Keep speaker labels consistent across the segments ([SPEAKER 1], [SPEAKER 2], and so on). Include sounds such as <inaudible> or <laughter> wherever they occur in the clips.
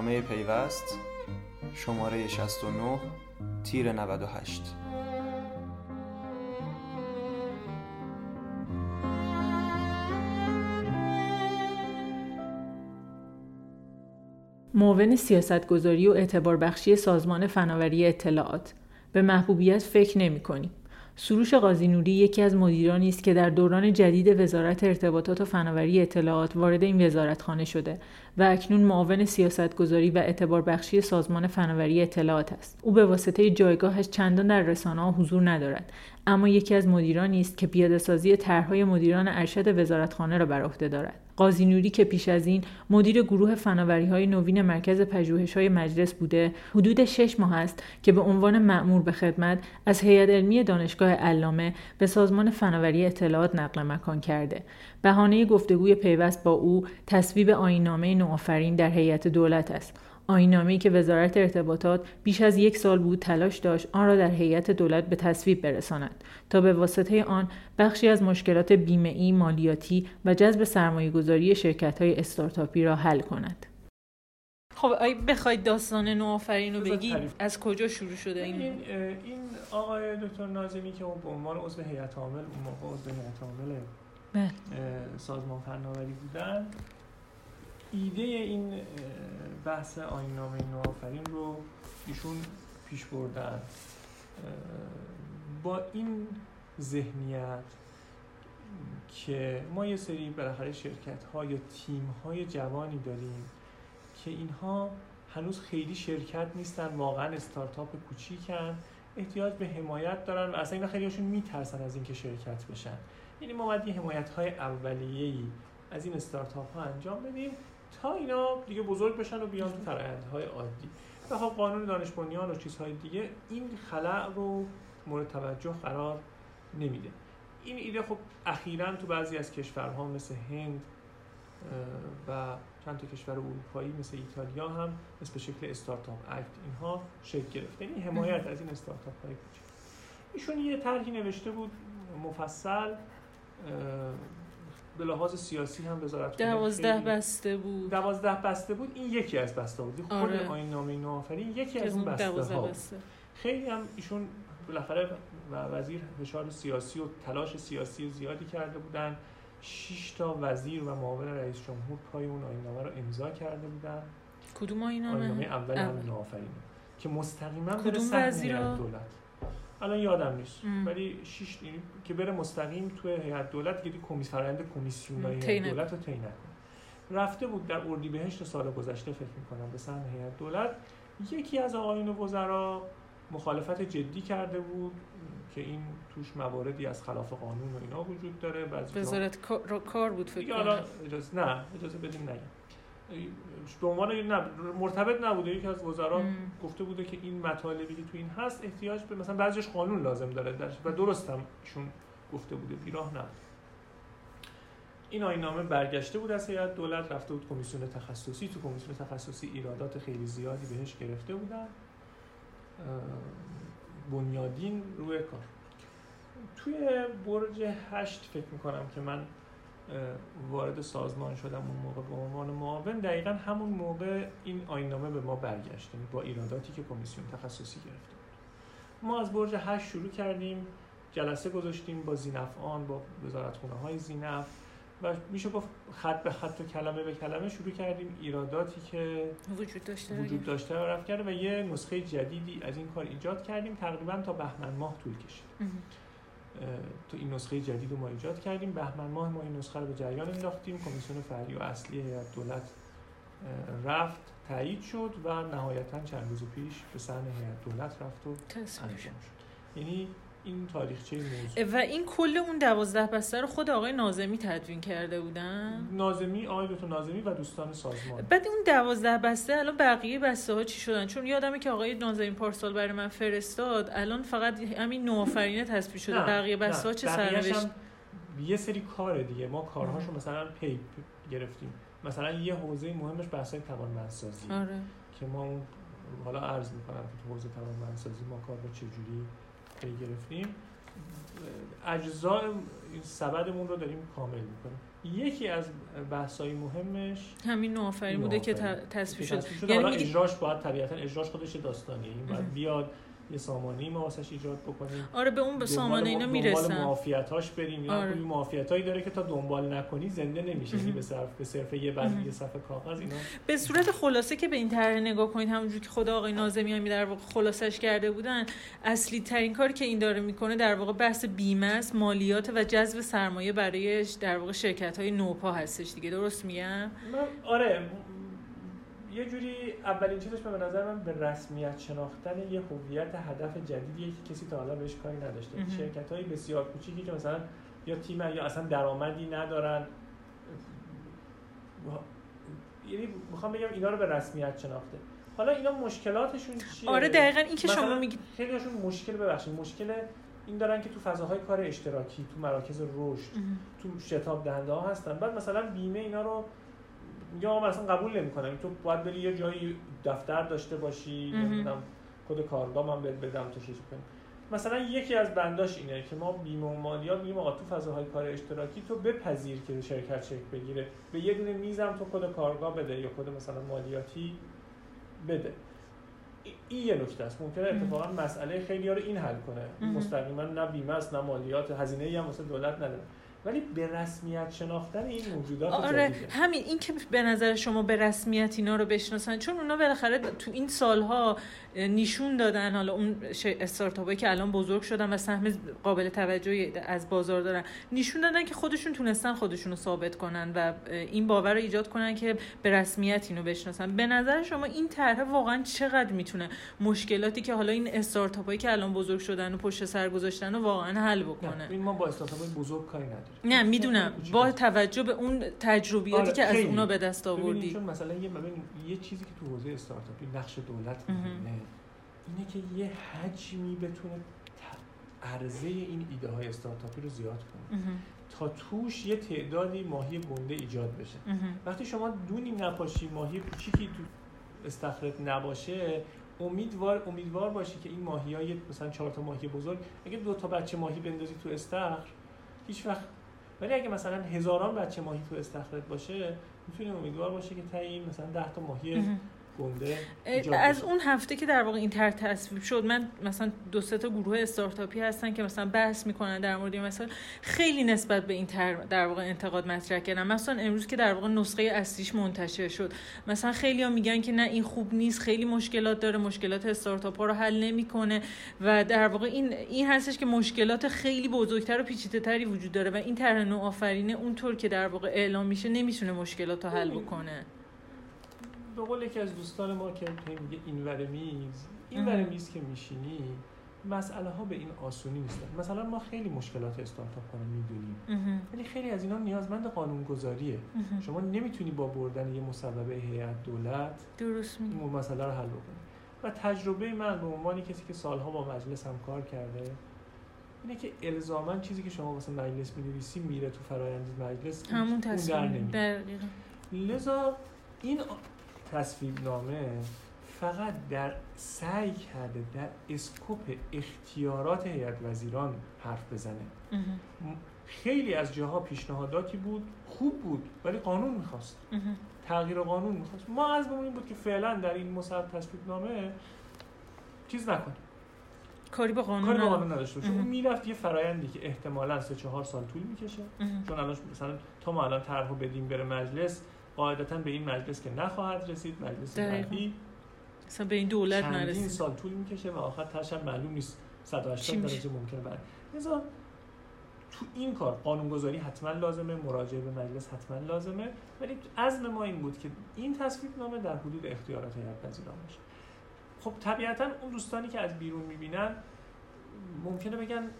[SPEAKER 1] نامه پیوست شماره 69 تیر 98
[SPEAKER 2] معاون سیاستگذاری و اعتبار بخشی سازمان فناوری اطلاعات به محبوبیت فکر نمی کنیم. سروش قاضی نوری یکی از مدیرانی است که در دوران جدید وزارت ارتباطات و فناوری اطلاعات وارد این وزارتخانه شده و اکنون معاون سیاستگذاری و اعتبار بخشی سازمان فناوری اطلاعات است. او به واسطه جایگاهش چندان در رسانه ها حضور ندارد اما یکی از مدیرانی است که پیاده سازی طرحهای مدیران ارشد وزارتخانه را بر عهده دارد. قاضی نوری که پیش از این مدیر گروه فناوری های نوین مرکز پژوهش های مجلس بوده حدود شش ماه است که به عنوان مأمور به خدمت از هیئت علمی دانشگاه علامه به سازمان فناوری اطلاعات نقل مکان کرده. بهانه گفتگوی پیوست با او تصویب آینامه نوآفرین در هیئت دولت است. آینامه‌ای که وزارت ارتباطات بیش از یک سال بود تلاش داشت آن را در هیئت دولت به تصویب برساند تا به واسطه آن بخشی از مشکلات بیمهای مالیاتی و جذب سرمایهگذاری شرکت‌های استارتاپی را حل کند. خب اگه بخواید داستان نوآفرین رو بگی از کجا شروع شده
[SPEAKER 3] این؟ این, این آقای دکتر نازمی که به عنوان عضو هیئت عامل اون موقع عضو هیئت عامل
[SPEAKER 2] بله.
[SPEAKER 3] سازمان فناوری بودن ایده این بحث آینامه نوآفرین رو ایشون پیش بردن. با این ذهنیت که ما یه سری بالاخره شرکت ها یا تیم های جوانی داریم که اینها هنوز خیلی شرکت نیستن واقعا استارتاپ کوچیکن احتیاج به حمایت دارن و اصلا اینا خیلیشون میترسن از اینکه شرکت بشن. یعنی ما باید یه حمایت های اولیه‌ای از این استارتاپ ها انجام بدیم. تا اینا دیگه بزرگ بشن و بیان تو فرآیندهای عادی. و خب قانون دانش بنیان و چیزهای دیگه این خلع رو مورد توجه قرار نمیده. این ایده خب اخیرا تو بعضی از کشورها مثل هند و چند تا کشور اروپایی مثل ایتالیا هم مثل شکل استارتاپ اکت اینها شکل گرفته. این حمایت از این استارتاپ های ایشون یه طرحی نوشته بود مفصل به لحاظ سیاسی هم وزارت
[SPEAKER 2] دوازده بسته بود.
[SPEAKER 3] دوازده بسته بود. این یکی از بسته بود. خود آره. آین نامه نوآفرین یکی از اون بسته ها بسته. خیلی هم ایشون بالاخره و وزیر فشار سیاسی و تلاش سیاسی زیادی کرده بودن. 6 تا وزیر و معاون رئیس جمهور پای اون آینامه رو امضا کرده بودن.
[SPEAKER 2] کدوم آینامه؟
[SPEAKER 3] آینامه اول هم نوآفرین که مستقیما کدوم وزیر دولت. الان یادم نیست. ولی شش که بره مستقیم تو هیئت دولت دیگه کمیس فرآیند کمیسیون هیئت دولت رو طی رفته بود در اردیبهشت سال گذشته فکر می‌کنم به سهم هیئت دولت. یکی از آقایون وزرا مخالفت جدی کرده بود که این توش مواردی از خلاف قانون و اینا وجود داره.
[SPEAKER 2] بعضی وزارت کار بود فکر
[SPEAKER 3] کنم. اجازه نه اجازه بدیم نگم به عنوان مرتبط نبوده. یکی از وزرا گفته بوده که این مطالبی که تو این هست احتیاج به مثلا بعضیش قانون لازم داره درش و درست هم ایشون گفته بوده. بیراه نبود این آینامه برگشته بود از هیئت دولت رفته بود کمیسیون تخصصی. تو کمیسیون تخصصی ایرادات خیلی زیادی بهش گرفته بودن. بنیادین روی کار. توی برج هشت فکر می‌کنم که من وارد سازمان شدم اون موقع به عنوان معاون. دقیقا همون موقع این آینامه به ما برگشت یعنی با ایراداتی که کمیسیون تخصصی گرفته ما از برج هشت شروع کردیم جلسه گذاشتیم با زینفعان با وزارتخونه های زینف و میشه گفت خط به خط و کلمه به کلمه شروع کردیم. ایراداتی که
[SPEAKER 2] وجود داشته
[SPEAKER 3] وجود داشته و رفت کرده و یه نسخه جدیدی از این کار ایجاد کردیم. تقریبا تا بهمن ماه طول کشید. تو این نسخه جدید رو ما ایجاد کردیم. بهمن ماه ما این نسخه رو به جریان انداختیم. کمیسیون فرعی و اصلی هیئت دولت رفت تایید شد و نهایتا چند روز پیش به سن هیئت دولت رفت و انجام شد. یعنی این تاریخچه موضوع.
[SPEAKER 2] و این کل اون دوازده بسته رو خود آقای نازمی تدوین کرده بودن؟
[SPEAKER 3] نازمی آقای دکتر نازمی و دوستان سازمان.
[SPEAKER 2] بعد اون دوازده بسته الان بقیه بسته ها چی شدن؟ چون یادمه که آقای نازمی پارسال برای من فرستاد الان فقط همین نوآفرینه تصفیه شده. بقیه بسته ها چه سرنوشت؟
[SPEAKER 3] یه سری کار دیگه. ما کارهاشو مثلا پی گرفتیم. مثلا یه حوزه مهمش بحث توانمندسازی.
[SPEAKER 2] آره.
[SPEAKER 3] که ما اون حالا عرض می‌کنم که تو حوزه توانمندسازی ما کار با چجوری پی گرفتیم. اجزاء این سبدمون رو داریم کامل می‌کنیم. یکی از بحث‌های مهمش
[SPEAKER 2] همین نوآفرین بوده که
[SPEAKER 3] که
[SPEAKER 2] شد. یعنی
[SPEAKER 3] اجراش باید طبیعتا اجراش خودش داستانیه. این باید. بیاد یه سامانه ما واسش ایجاد بکنیم
[SPEAKER 2] آره به اون به سامانه اینا
[SPEAKER 3] دنبال
[SPEAKER 2] می‌رسن
[SPEAKER 3] معافیتاش بریم
[SPEAKER 2] آره.
[SPEAKER 3] آره. معافیتایی داره که تا دنبال نکنی زنده نمیشه. یعنی به صرف به صرف یه بند. یه صفحه کاغذ اینا
[SPEAKER 2] به صورت خلاصه که به این طرح نگاه کنید همونجور که خود آقای نازمیانی در واقع خلاصش کرده بودن اصلی ترین کاری که این داره می‌کنه در واقع بحث بیمه است مالیات و جذب سرمایه برای در واقع شرکت های نوپا هستش دیگه درست میگم
[SPEAKER 3] آره یه جوری اولین چیزش به نظر من به رسمیت شناختن یه هویت هدف جدیدیه که کسی تا حالا بهش کاری نداشته. شرکت های بسیار کوچیکی که مثلا یا تیم یا اصلا درآمدی ندارن. یعنی می‌خوام بگم اینا رو به رسمیت شناخته. حالا اینا مشکلاتشون چیه؟
[SPEAKER 2] آره دقیقا این که شما میگید
[SPEAKER 3] خیلیشون مشکل ببخشید مشکل این دارن که تو فضاهای کار اشتراکی تو مراکز رشد تو شتاب دهنده ها هستن. بعد مثلا بیمه اینا رو آقا من اصلا قبول نمی‌کنم. تو باید بری یه جایی دفتر داشته باشی. نمی‌دونم کد کارگاه من بهت بدم تو چیز کنی. مثلا یکی از بنداش اینه که ما بیمه و مالیات میگیم آقا تو فضاهای کار اشتراکی تو بپذیر که شرکت چک بگیره. به یه دونه میزم تو کد کارگاه بده یا کد مثلا مالیاتی بده. ای- این یه نکته است. ممکنه. اتفاقا مسئله خیلی رو این حل کنه. مستقیما نه بیمه است نه مالیات. هزینه ای هم واسه دولت نداره. ولی به رسمیت شناختن این موجودات
[SPEAKER 2] آره
[SPEAKER 3] جدیده.
[SPEAKER 2] همین این که به نظر شما به رسمیت اینا رو بشناسن چون اونا بالاخره تو این سالها نشون دادن حالا اون استارتاپایی که الان بزرگ شدن و سهم قابل توجهی از بازار دارن نشون دادن که خودشون تونستن خودشون رو ثابت کنن و این باور رو ایجاد کنن که به رسمیت اینو بشناسن. به نظر شما این طرح واقعا چقدر می‌تونه مشکلاتی که حالا این استارتاپایی که الان بزرگ شدن و پشت سر گذاشتن رو واقعا حل
[SPEAKER 3] نه
[SPEAKER 2] بکنه
[SPEAKER 3] این ما با استارتاپ بزرگ کاری نداریم.
[SPEAKER 2] نه می‌دونم با. توجه به اون تجربیاتی
[SPEAKER 3] آره،
[SPEAKER 2] که از. اونا به دست آوردی
[SPEAKER 3] چون مثلا یه یه چیزی که تو حوزه استارتاپی نقش دولت. می‌بینه اینه که یه حجمی بتونه عرضه این ایده های استارتاپی رو زیاد کنه. تا توش یه تعدادی ماهی گنده ایجاد بشه. وقتی شما دونی نپاشی ماهی کوچیکی تو استخرت نباشه امیدوار امیدوار باشی که این ماهی های مثلا چهار تا ماهی بزرگ اگه دو تا بچه ماهی بندازی تو استخر هیچ وقت ولی اگه مثلا هزاران بچه ماهی تو استخرت باشه می‌تونی امیدوار باشه که تا این مثلا ده تا ماهی. گنده
[SPEAKER 2] از. اون هفته که در واقع این طرح تصویب شد من مثلا دو سه تا گروه استارتاپی هستن که مثلا بحث می‌کنن در مورد این مثلا خیلی نسبت به این طرح در واقع انتقاد مطرح کردن. مثلا امروز که در واقع نسخه اصلیش منتشر شد. مثلا خیلی میگن که نه این خوب نیست خیلی مشکلات داره مشکلات استارتاپ ها رو حل نمی‌کنه و در واقع این این هستش که مشکلات خیلی بزرگتر و پیچیده تری وجود داره و این طرح نوآفرینه اونطور که در واقع اعلام میشه نمی‌تونه مشکلات رو حل بکنه.
[SPEAKER 3] به قول یکی از دوستان ما که میگه این ور میز این. ور میز که میشینی مسئله ها به این آسونی نیستن مثلا ما خیلی مشکلات استارتاپ کنه می‌دونیم. ولی خیلی از اینا نیازمند قانونگذاریه
[SPEAKER 2] مهم.
[SPEAKER 3] شما نمی‌تونی با بردن یه مصوبه هیئت دولت
[SPEAKER 2] درست میگی
[SPEAKER 3] این مسئله رو حل بکنی و تجربه من به عنوان کسی که سالها با مجلس هم کار کرده اینه که الزاما چیزی که شما واسه مجلس می‌نویسی میره تو فرآیند مجلس اون-
[SPEAKER 2] همون
[SPEAKER 3] اون در
[SPEAKER 2] تصمیم
[SPEAKER 3] نمیاد.
[SPEAKER 2] دقیقا
[SPEAKER 3] لذا این تصویب نامه فقط در سعی کرده در اسکوپ اختیارات هیئت وزیران حرف بزنه خیلی از جاها پیشنهاداتی بود خوب بود ولی قانون می‌خواست. تغییر قانون می‌خواست ما از این بود که فعلا در این مصوب تصویب نامه چیز نکنیم
[SPEAKER 2] کاری به قانون
[SPEAKER 3] کاری. قانون نداشته باشه. اون می‌رفت یه فرایندی که احتمالاً سه چهار سال طول می‌کشه. چون الان مثلا تا ما الان طرحو بدیم بره مجلس قاعدتا به این مجلس که نخواهد رسید مجلس. بعدی
[SPEAKER 2] اصلا به این دولت
[SPEAKER 3] چندین
[SPEAKER 2] نرسید.
[SPEAKER 3] سال طول می‌کشه و آخر هم معلوم نیست
[SPEAKER 2] چی
[SPEAKER 3] 180
[SPEAKER 2] میشه؟
[SPEAKER 3] درجه ممکنه. بعد لذا تو این کار قانونگذاری حتما لازمه مراجعه به مجلس حتما لازمه. ولی عزم ما این بود که این تصویب نامه در حدود اختیارات هیئت وزیران باشه. خب طبیعتا اون دوستانی که از بیرون می‌بینن ممکنه بگن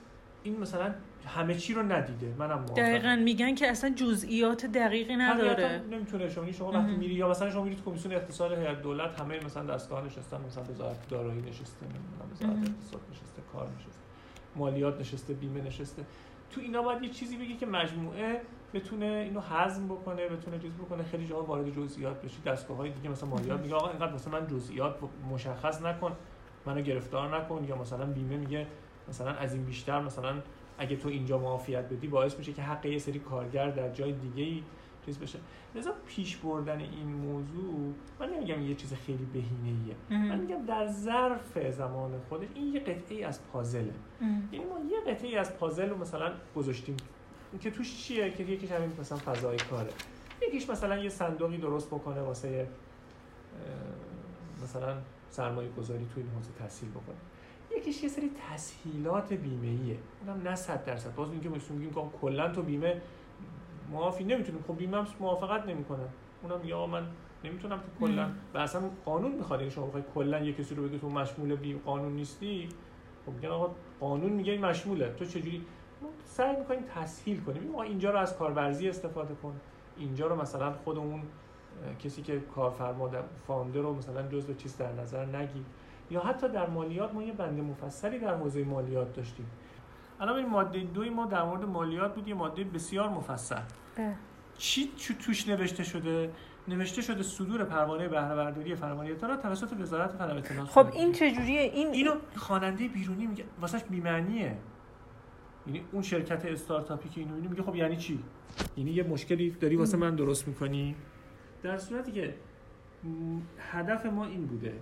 [SPEAKER 3] این مثلا همه چی رو ندیده منم.
[SPEAKER 2] دقیقا میگن که اصلا جزئیات دقیقی نداره
[SPEAKER 3] نمی‌تونه شما شما وقتی. میری یا مثلا شما میرید کمیسیون اقتصاد هیئت دولت همه مثلا دستگاه نشستن مثلا وزارت دارایی نشسته وزارت. اقتصاد نشسته کار نشسته مالیات نشسته بیمه نشسته تو اینا باید یه چیزی بگی که مجموعه بتونه اینو هضم بکنه بتونه چیز بکنه خیلی جاها وارد جزئیات بشی دستگاه های دیگه مثلا مالیات. میگه آقا اینقدر مثلا من جزئیات مشخص نکن منو گرفتار نکن یا مثلا بیمه میگه مثلا از این بیشتر مثلا اگه تو اینجا معافیت بدی باعث میشه که حق یه سری کارگر در جای دیگه ای چیز بشه. لذا پیش بردن این موضوع من نمیگم یه چیز خیلی بهینه ایه من میگم در ظرف زمان خودش این یه قطعه از پازله. یعنی ما یه قطعه از پازل رو مثلا گذاشتیم. که توش چیه؟ که یکیش همین مثلا فضای کاره. یکیش مثلا یه صندوقی درست بکنه واسه مثلا سرمایه گذاری توی این حوزه تحصیل بکنه. یکیش یه سری تسهیلات بیمه ایه اونم نه صد درصد. باز میگه میگیم که کلا تو بیمه معافی نمی‌تونیم خب بیمه هم موافقت نمی‌کنه. اونم یا من نمی‌تونم تو کلا. و اصلا قانون می‌خواد شما بخوای کلا یه کسی رو بگی تو مشمول بی قانون نیستی؟ خب میگن آقا قانون میگه این مشموله. تو چجوری؟ ما سعی می‌کنیم تسهیل کنیم. ما اینجا رو از کارورزی استفاده کن. اینجا رو مثلا خودمون کسی که کارفرما فاندر رو مثلا جزء چیز در نظر نگیر. یا حتی در مالیات ما یه بند مفصلی در حوزه مالیات داشتیم. الان این ماده دوی ما در مورد مالیات بود یه ماده بسیار مفصل. چی توش نوشته شده؟ نوشته شده صدور پروانه بهره برداری فرمانی اطلاعات توسط وزارت فناوری اطلاعات
[SPEAKER 2] خب این چجوریه؟ این
[SPEAKER 3] اینو خواننده بیرونی میگه واسش بی‌معنیه. یعنی اون شرکت استارتاپی که اینو میگه خب یعنی چی؟ یعنی یه مشکلی داری واسه من درست می‌کنی؟ در صورتی که هدف ما این بوده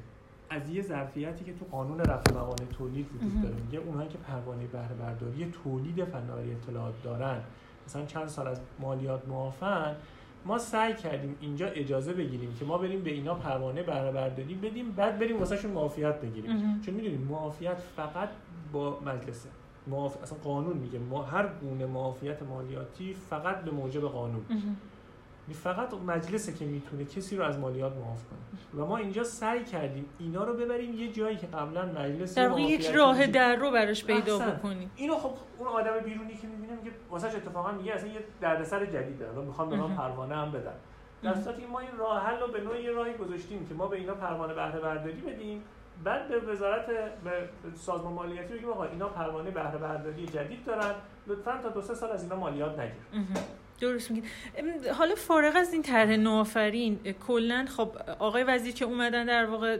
[SPEAKER 3] از یه ظرفیتی که تو قانون رفع موانع تولید وجود داره. میگه اونهایی که پروانه بهره برداری تولید فناوری اطلاعات دارن. مثلا چند سال از مالیات معافن. ما سعی کردیم اینجا اجازه بگیریم که ما بریم به اینا پروانه بهره برداری بدیم بعد بریم واسهشون معافیت بگیریم. چون می‌دونیم معافیت فقط با مجلسه معاف... اصلا قانون میگه. ما هر گونه معافیت مالیاتی فقط به موجب قانون. فقط مجلسه که می‌تونه کسی رو از مالیات معاف کنه. و ما اینجا سعی کردیم اینا رو ببریم یه جایی که قبلا مجلس
[SPEAKER 2] در یک راه در رو براش پیدا بکنیم.
[SPEAKER 3] اینو خب اون آدم بیرونی که می‌بینه میگه واسه اتفاقا میگه اصلا یه دردسر جدیده. و می‌خوام به ما پروانه هم بدن. در صورتی ما این راه حل رو به نوعی یه راهی گذاشتیم که ما به اینا پروانه بهره برداری بدیم. بعد به وزارت به سازمان مالیاتی بگیم آقا اینا پروانه بهره برداری جدید دارن. لطفا تا دو سه سال از اینا مالیات نگیر.
[SPEAKER 2] درست میگید حالا فارغ از این طرح نوآفرین کلا خب آقای وزیر که اومدن در واقع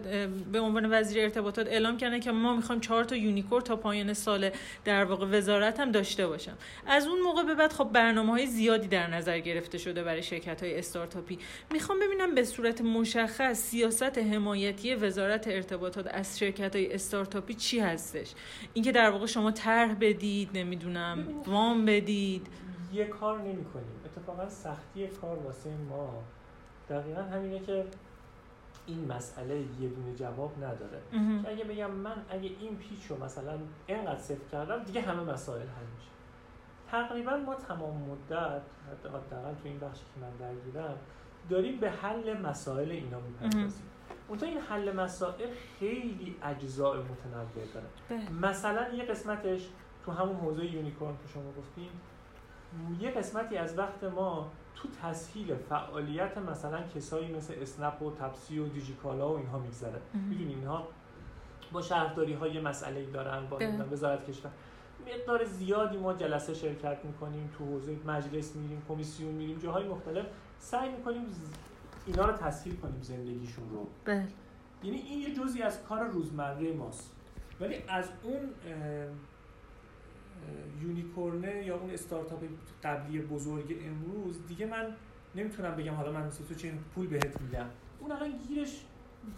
[SPEAKER 2] به عنوان وزیر ارتباطات اعلام کردن که ما می‌خوایم چهار تا unicorn تا پایان سال در واقع وزارت هم داشته باشم. از اون موقع به بعد خب برنامه های زیادی در نظر گرفته شده برای شرکت های استارتاپی. می‌خوام ببینم به صورت مشخص سیاست حمایتی وزارت ارتباطات از شرکت های استارتاپی چی هستش؟ اینکه در واقع شما طرح بدید نمی‌دونم وام بدید.
[SPEAKER 3] یه کار نمی کنیم اتفاقا سختی کار واسه ما. دقیقا همینه که این مسئله یه دونه جواب نداره. که اگه بگم من اگه این پیچ رو مثلا اینقدر صفر کردم دیگه همه مسائل حل میشه. تقریبا ما تمام مدت حداقل تو این بخشی که من درگیرم داریم به حل مسائل اینا می‌پردازیم. اونتا این حل مسائل خیلی اجزاء متنوع داره. بله. مثلا یه قسمتش تو همون حوزه یونیکورن که شما گفتیم یه قسمتی از وقت ما تو تسهیل فعالیت مثلا کسایی مثل اسنپ و تپسی و دیجیکالا و اینها میگذره. می‌دونی اینها با شهرداری های مسئله دارن با وزارت کشور. مقدار زیادی ما جلسه شرکت می‌کنیم تو حوزه مجلس میریم کمیسیون میریم جاهای مختلف. سعی می‌کنیم اینا رو تسهیل کنیم زندگیشون رو.
[SPEAKER 2] بله.
[SPEAKER 3] یعنی این یه جزی از کار روزمره ماست. ولی از اون یونیکورنه یا اون استارتاپ قبلی بزرگ امروز دیگه من نمی‌تونم بگم حالا من مثل تو چه پول بهت میدم. اون الان گیرش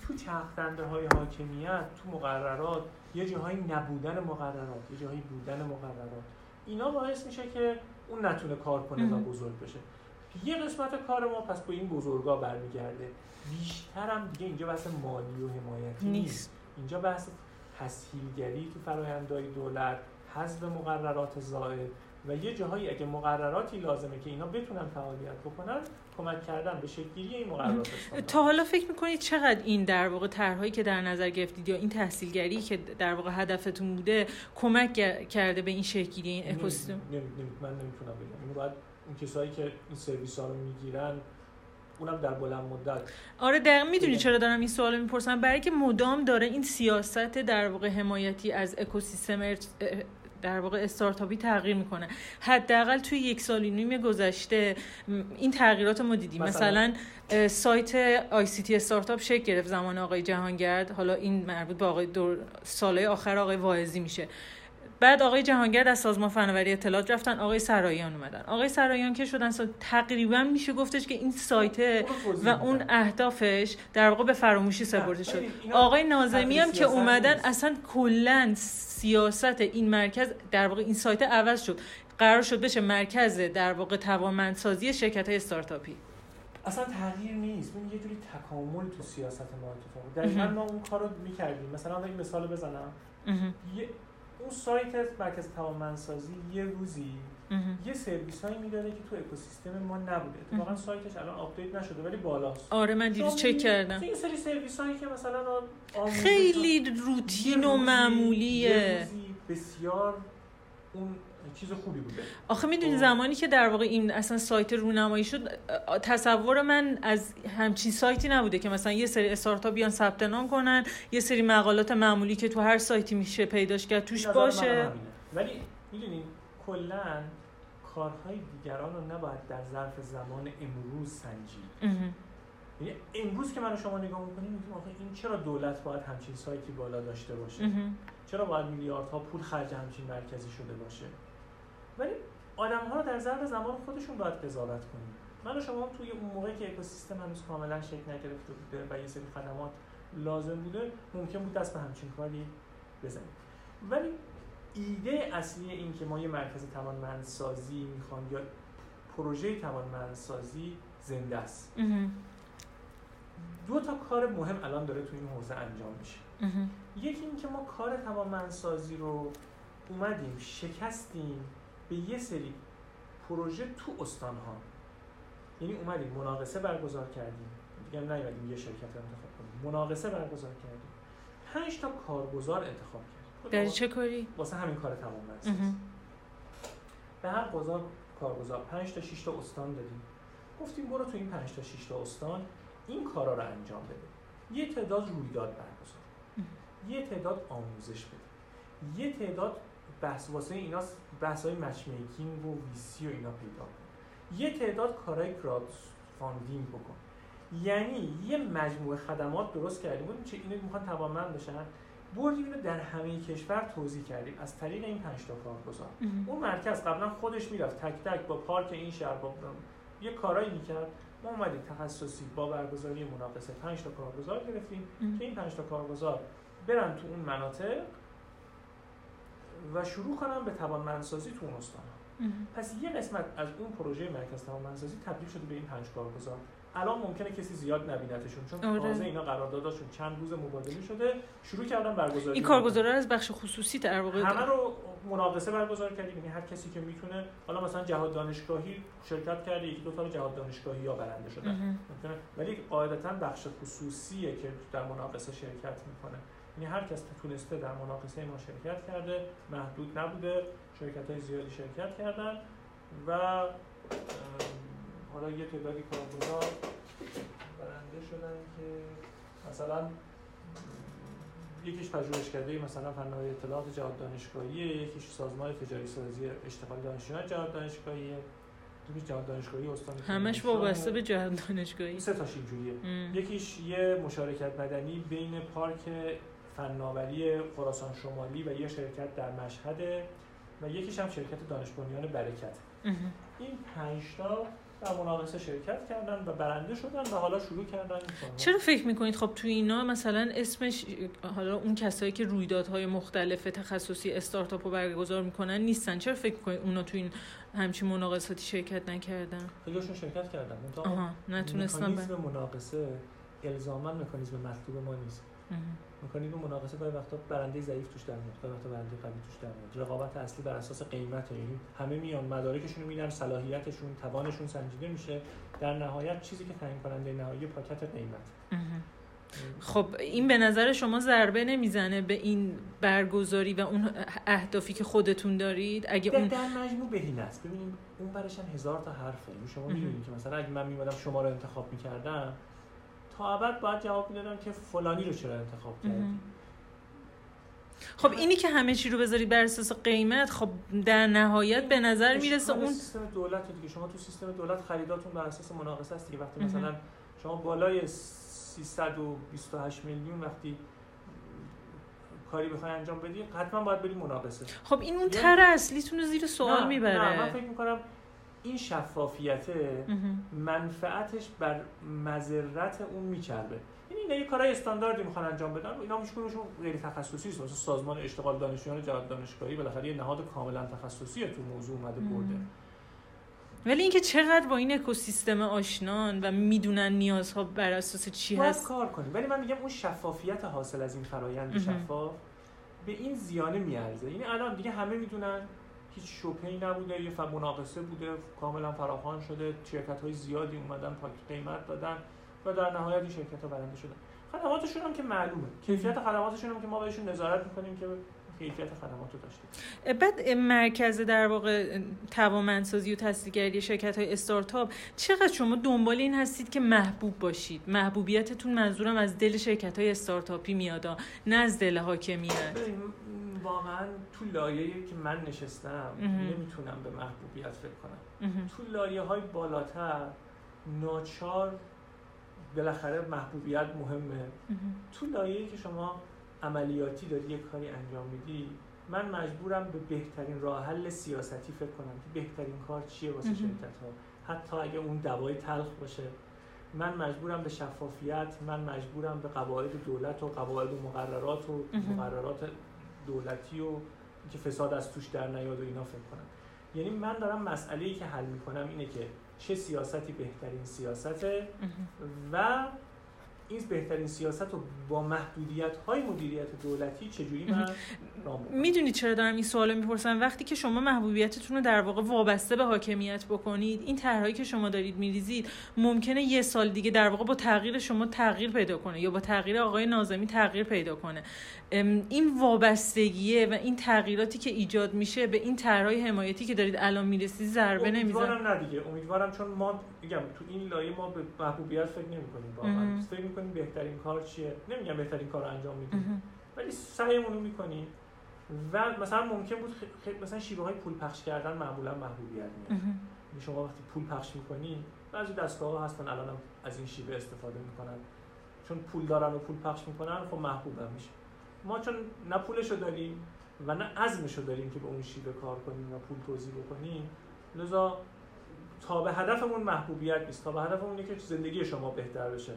[SPEAKER 3] تو چرخدنده های حاکمیت تو مقررات یه جاهایی نبودن مقررات یه جاهایی بودن مقررات. اینا باعث میشه که اون نتونه کار کنه و بزرگ بشه. یه قسمت کار ما پس با این بزرگا برمیگرده. بیشترم دیگه اینجا بحث مالی و حمایتی نیست. اینجا بحث تسهیلگری تو فرآیندهای دولت حذف مقررات زائد. و یه جاهایی اگه مقرراتی لازمه که اینا بتونن فعالیت بکنن کمک کردن به شکلگیری این مقررات
[SPEAKER 2] تا حالا فکر می‌کنید چقدر این در واقع طرحهایی که در نظر گرفتید یا این تحصیلگری که در واقع هدفتون بوده کمک کرده به این شکلگیری این اکوسیستم؟
[SPEAKER 3] من نمی‌تونم بگم. اینو باید اون کسایی که این سرویس ها رو می‌گیرن اونم در بلند مدت
[SPEAKER 2] آره دقیقا می‌دونی چرا دارم این سوال می‌پرسم؟ برای که مدام داره این سیاست در واقع حمایتی از اکوسیستم در واقع استارتاپی تغییر می‌کنه. حداقل توی یک سال نیم گذشته این تغییرات ما دیدیم. مثلا, مثلا سایت آی سی تی استارتاپ شکل گرفت زمان آقای جهانگرد. حالا این مربوط به آقای دور سالهای آخر آقای واعظی میشه. بعد آقای جهانگرد از سازمان فناوری اطلاعات رفتن آقای سرایان اومدن. آقای سرایان که شدن. تقریبا میشه گفتش که این سایت و اون اهدافش در واقع به فراموشی سپرده شد. آقای نازمی هم که اومدن اصلا کلا سیاست این مرکز در واقع این سایت عوض شد. قرار شد بشه مرکز در واقع توانمندسازی شرکت های استارتاپی.
[SPEAKER 3] اصلا تغییر نیست. ببین یه جوری تکامل تو سیاست ما اتفاق. دقیقا ما اون کار رو می‌کردیم. مثلا یک مثال بزنم. یه اون سایت مرکز توانمندسازی یه روزی یه سرویس هایی می‌داده که تو اکوسیستم ما نبوده. اتفاقا سایتش الان update نشده ولی بالاست.
[SPEAKER 2] آره من دیدی چک کردم.
[SPEAKER 3] این سری سرویس هایی که مثلا
[SPEAKER 2] خیلی روتین و معمولیه.
[SPEAKER 3] بسیار اون چیز خوبی بوده؟
[SPEAKER 2] آخه می‌دونی زمانی که در واقع این اصلا سایت رونمایی شد تصور من از همچین سایتی نبوده که مثلا یه سری استارتاپ بیان ثبت نام کنن یه سری مقالات معمولی که تو هر سایتی میشه پیداش کرد توش باشه.
[SPEAKER 3] ولی می‌دونین کلا کارهای دیگران رو نباید در ظرف زمان امروز سنجید. یعنی امروز که من شما نگاه می‌کنیم میگیم آخه این چرا دولت باید همچین سایتی بالا داشته باشه؟ چرا باید میلیاردها پول خرج همچین مرکزی شده باشه؟ ولی آدم ها رو در ظرف زمان خودشون باید قضاوت کنیم من و شما توی اون موقعی که اکوسیستم هنوز کاملا شکل نگرفته بوده و یه سری خدمات لازم بوده ممکن بود دست به همچین کاری بزنیم. ولی ایده اصلی این که ما یه مرکز توانمندسازی می‌خوام یا پروژه توانمندسازی زنده است. دو تا کار مهم الان داره تو این حوزه انجام میشه. یکی اینکه ما کار توانمندسازی رو اومدیم شکستیم به یه سری پروژه تو استان ها یعنی اومدیم مناقصه برگزار کردیم. دیگه نیومدیم یه شرکت رو انتخاب کنیم. مناقصه برگزار کردیم. پنج تا کارگزار انتخاب کردیم.
[SPEAKER 2] در چه کاری؟
[SPEAKER 3] واسه همین کار تمام به هر گذار کارگزار پنج تا 6 تا استان دادیم. گفتیم برو تو این پنج تا 6 تا استان این کارا رو انجام بده. یه تعداد رویداد برگزار. یه تعداد آموزش بده. یه تعداد بحث واسه اینا بحث های matchmaking و VC و اینا پیدا کن یه تعداد کارهای crowdfunding بکن. یعنی یه مجموعه خدمات درست کردیم بودیم چه اینو می‌خوان توانمند بشن. بردیم اینو در همه کشور توزیع کردیم از طریق این پنج تا کارگزار. اون مرکز قبلا خودش می‌رفت. تک تک با پارک این شهر با یه کارایی می‌کرد. ما اومدیم تخصصی با برگزاری مناقصه پنج تا کارگزار گرفتیم. که این پنج تا کارگزار برن تو اون مناطق و شروع کنم به توانمندسازی تو اون استان. پس یه قسمت از اون پروژه مرکز توانمندسازی تبدیل شده به این پنج کارگزار. الان ممکنه کسی زیاد نبینتشون چون آره. تازه اینا قراردادشون چند روز مبادله شده. شروع کردن برگزاری
[SPEAKER 2] این کارگزارا از بخش خصوصی در واقع
[SPEAKER 3] همه رو مناقصه برگزار کردیم. یعنی هر کسی که می‌تونه حالا مثلا جهاد دانشگاهی شرکت کرده یکی دو تا جهاد دانشگاهی یا برنده شدن ولی قاعدتا بخش خصوصیه که در مناقصه شرکت می‌کنه. یعنی هر کس تونسته در مناقصه ما شرکت کرده محدود نبوده شرکت های زیادی شرکت کردن و حالا یه تعدادی کارگزار برنده شدن که مثلا یکیش پژوهشکده مثلا فناوری اطلاعات جهاد دانشگاهیه یکیش سازمان تجاری سازی اشتغال دانشجویان جهاد دانشگاهیه. یکیش جهاد دانشگاهی استان
[SPEAKER 2] همش وابسته به جهاد دانشگاهی.
[SPEAKER 3] سه تاش اینجوریه. یکیش یه مشارکت مدنی بین پارک فناوری خراسان شمالی و یه شرکت در مشهد و یکیش هم شرکت دانش برکت. این پنج تا در مناقصه شرکت کردن و برنده شدن و حالا شروع کردن
[SPEAKER 2] چرا فکر می‌کنید خب تو اینا مثلا اسمش حالا اون کسایی که رویدادهای مختلف تخصصی استارتاپ رو برگزار می‌کنن نیستن؟ چرا فکر می‌کنید اونا تو این همچین مناقصاتی شرکت نکردن؟
[SPEAKER 3] خیلیشون شرکت کردن.
[SPEAKER 2] آها نتونستن
[SPEAKER 3] مناقصه الزاما مکانیزم مطلوب ما نیست. اون مناقصه گاهی وقتا برنده ضعیف توش در میاد گاهی وقتا برنده قوی توش در میاد. رقابت اصلی بر اساس قیمت یعنی همه میان مدارکشون میدن صلاحیتشون توانشون سنجیده میشه. در نهایت چیزی که تعیین کننده نهایی پاکت قیمت.
[SPEAKER 2] خب این به نظر شما ضربه نمی‌زنه به این برگزاری و اون اهدافی که خودتون دارید؟ اگه اون
[SPEAKER 3] در مجموع بهین است. ببینید اون برش هزار تا حرفه. شما می‌دونید که مثلا اگه من میمدم شما رو انتخاب می‌کردم تا ابد باید جواب می‌دادم که فلانی رو چرا انتخاب کردی؟
[SPEAKER 2] خب اینی که همه چی رو بذاری بر اساس قیمت خب در نهایت به نظر می‌رسه اون
[SPEAKER 3] سیستم دولت دیگه. شما تو سیستم دولت خریداتون بر اساس مناقصه است دیگه. وقتی مثلا شما بالای 328 میلیون وقتی کاری بخوای انجام بدی حتما باید بری مناقصه.
[SPEAKER 2] خب این اون
[SPEAKER 3] یه-
[SPEAKER 2] تر اصلیتون رو زیر سوال
[SPEAKER 3] نه،
[SPEAKER 2] می‌بره.
[SPEAKER 3] نه من فکر می‌کنم این شفافیت منفعتش بر مذرت اون میچربه. این اینا یه کارهای استانداردی می‌خوان انجام بدن. اینا هیچ کدومشون غیر تخصصی است مثلا سازمان اشتغال دانشجویان جهاد دانشگاهی بالاخره یه نهاد کاملا تخصصی تو موضوع اومده برده.
[SPEAKER 2] ولی اینکه چقدر با این اکوسیستم آشنان و می‌دونن نیازها بر اساس چی هست؟
[SPEAKER 3] کار کنیم. ولی من میگم اون شفافیت حاصل از این فرایند. شفاف به این زیانه میارزه. یعنی الان دیگه همه می‌دونن هیچ شوکه‌ای نبوده یه مناقصه بوده کاملا فراخوان شده شرکت های زیادی اومدن پاک قیمت دادن و در نهایت این شرکت ها برنده شدن. خدماتشون هم که معلومه. کیفیت خدماتشون هم که ما بهشون نظارت می‌کنیم که کیفیت خدمات رو داشته
[SPEAKER 2] بعد مرکز در واقع توانمندسازی و تصدیقگری شرکت های استارتاپ چقدر شما دنبال این هستید که محبوب باشید؟ محبوبیتتون منظورم از دل شرکت های استارتاپی میاد نه از دل حاکمیت؟
[SPEAKER 3] واقعا تو لایه‌ای که من نشستم. نمی‌تونم به محبوبیت فکر کنم. تو لایه های بالاتر ناچار بالاخره محبوبیت مهمه
[SPEAKER 2] مهم.
[SPEAKER 3] تو لایه‌ای که شما عملیاتی داری یه کاری انجام میدی من مجبورم به بهترین راه حل سیاستی فکر کنم که بهترین کار چیه واسه. شرکت ها حتی اگه اون دوای تلخ باشه من مجبورم به شفافیت من مجبورم به قواعد دولت و قواعد و مقررات و. مقررات دولتی و که فساد از توش در نیاد و اینا فکر کنم یعنی من دارم مسئله ای که حل می‌کنم اینه که چه سیاستی بهترین سیاسته. و این بهترین سیاست رو با محدودیت های مدیریت دولتی چجوری من.
[SPEAKER 2] می‌دونید چرا دارم این سوالو می‌پرسم؟ وقتی که شما محبوبیتتون رو در واقع وابسته به حاکمیت بکنید این طرحهایی که شما دارید میریزید ممکنه یه سال دیگه در واقع با تغییر شما تغییر پیدا کنه یا با تغییر آقای نازمی تغییر پیدا کنه. این وابستگیه و این تغییراتی که ایجاد میشه به این طرحهای حمایتی که دارید الان می‌رسید ضربه نمیزن
[SPEAKER 3] امیدوارم نه دیگه. امیدوارم چون ما میگم تو این لایه ما به محبوبیت فکر نمی‌کنیم واقعا. فکر می‌کنیم بهترین کار چیه؟ نمیگم بهترین کار رو انجام میدیم ولی سعیمون رو می‌کنیم و مثلا ممکن بود خ- مثلا شیوه های پول پخش کردن معمولا محبوبیت میاد یعنی شما وقتی پول پخش می‌کنی بعضی دستگاه ها هستن الان هم از این شیوه استفاده می‌کنن. چون پول دارن و پول پخش می‌کنن خب محبوب هم میشه. ما چون نه پولشو داریم و نه عزمشو داریم که به اون شیوه کار کنیم و پول توضیح بکنیم لذا تا به هدفمون محبوبیت نیست. تا به هدفمون اینه که زندگی شما بهتر بشه.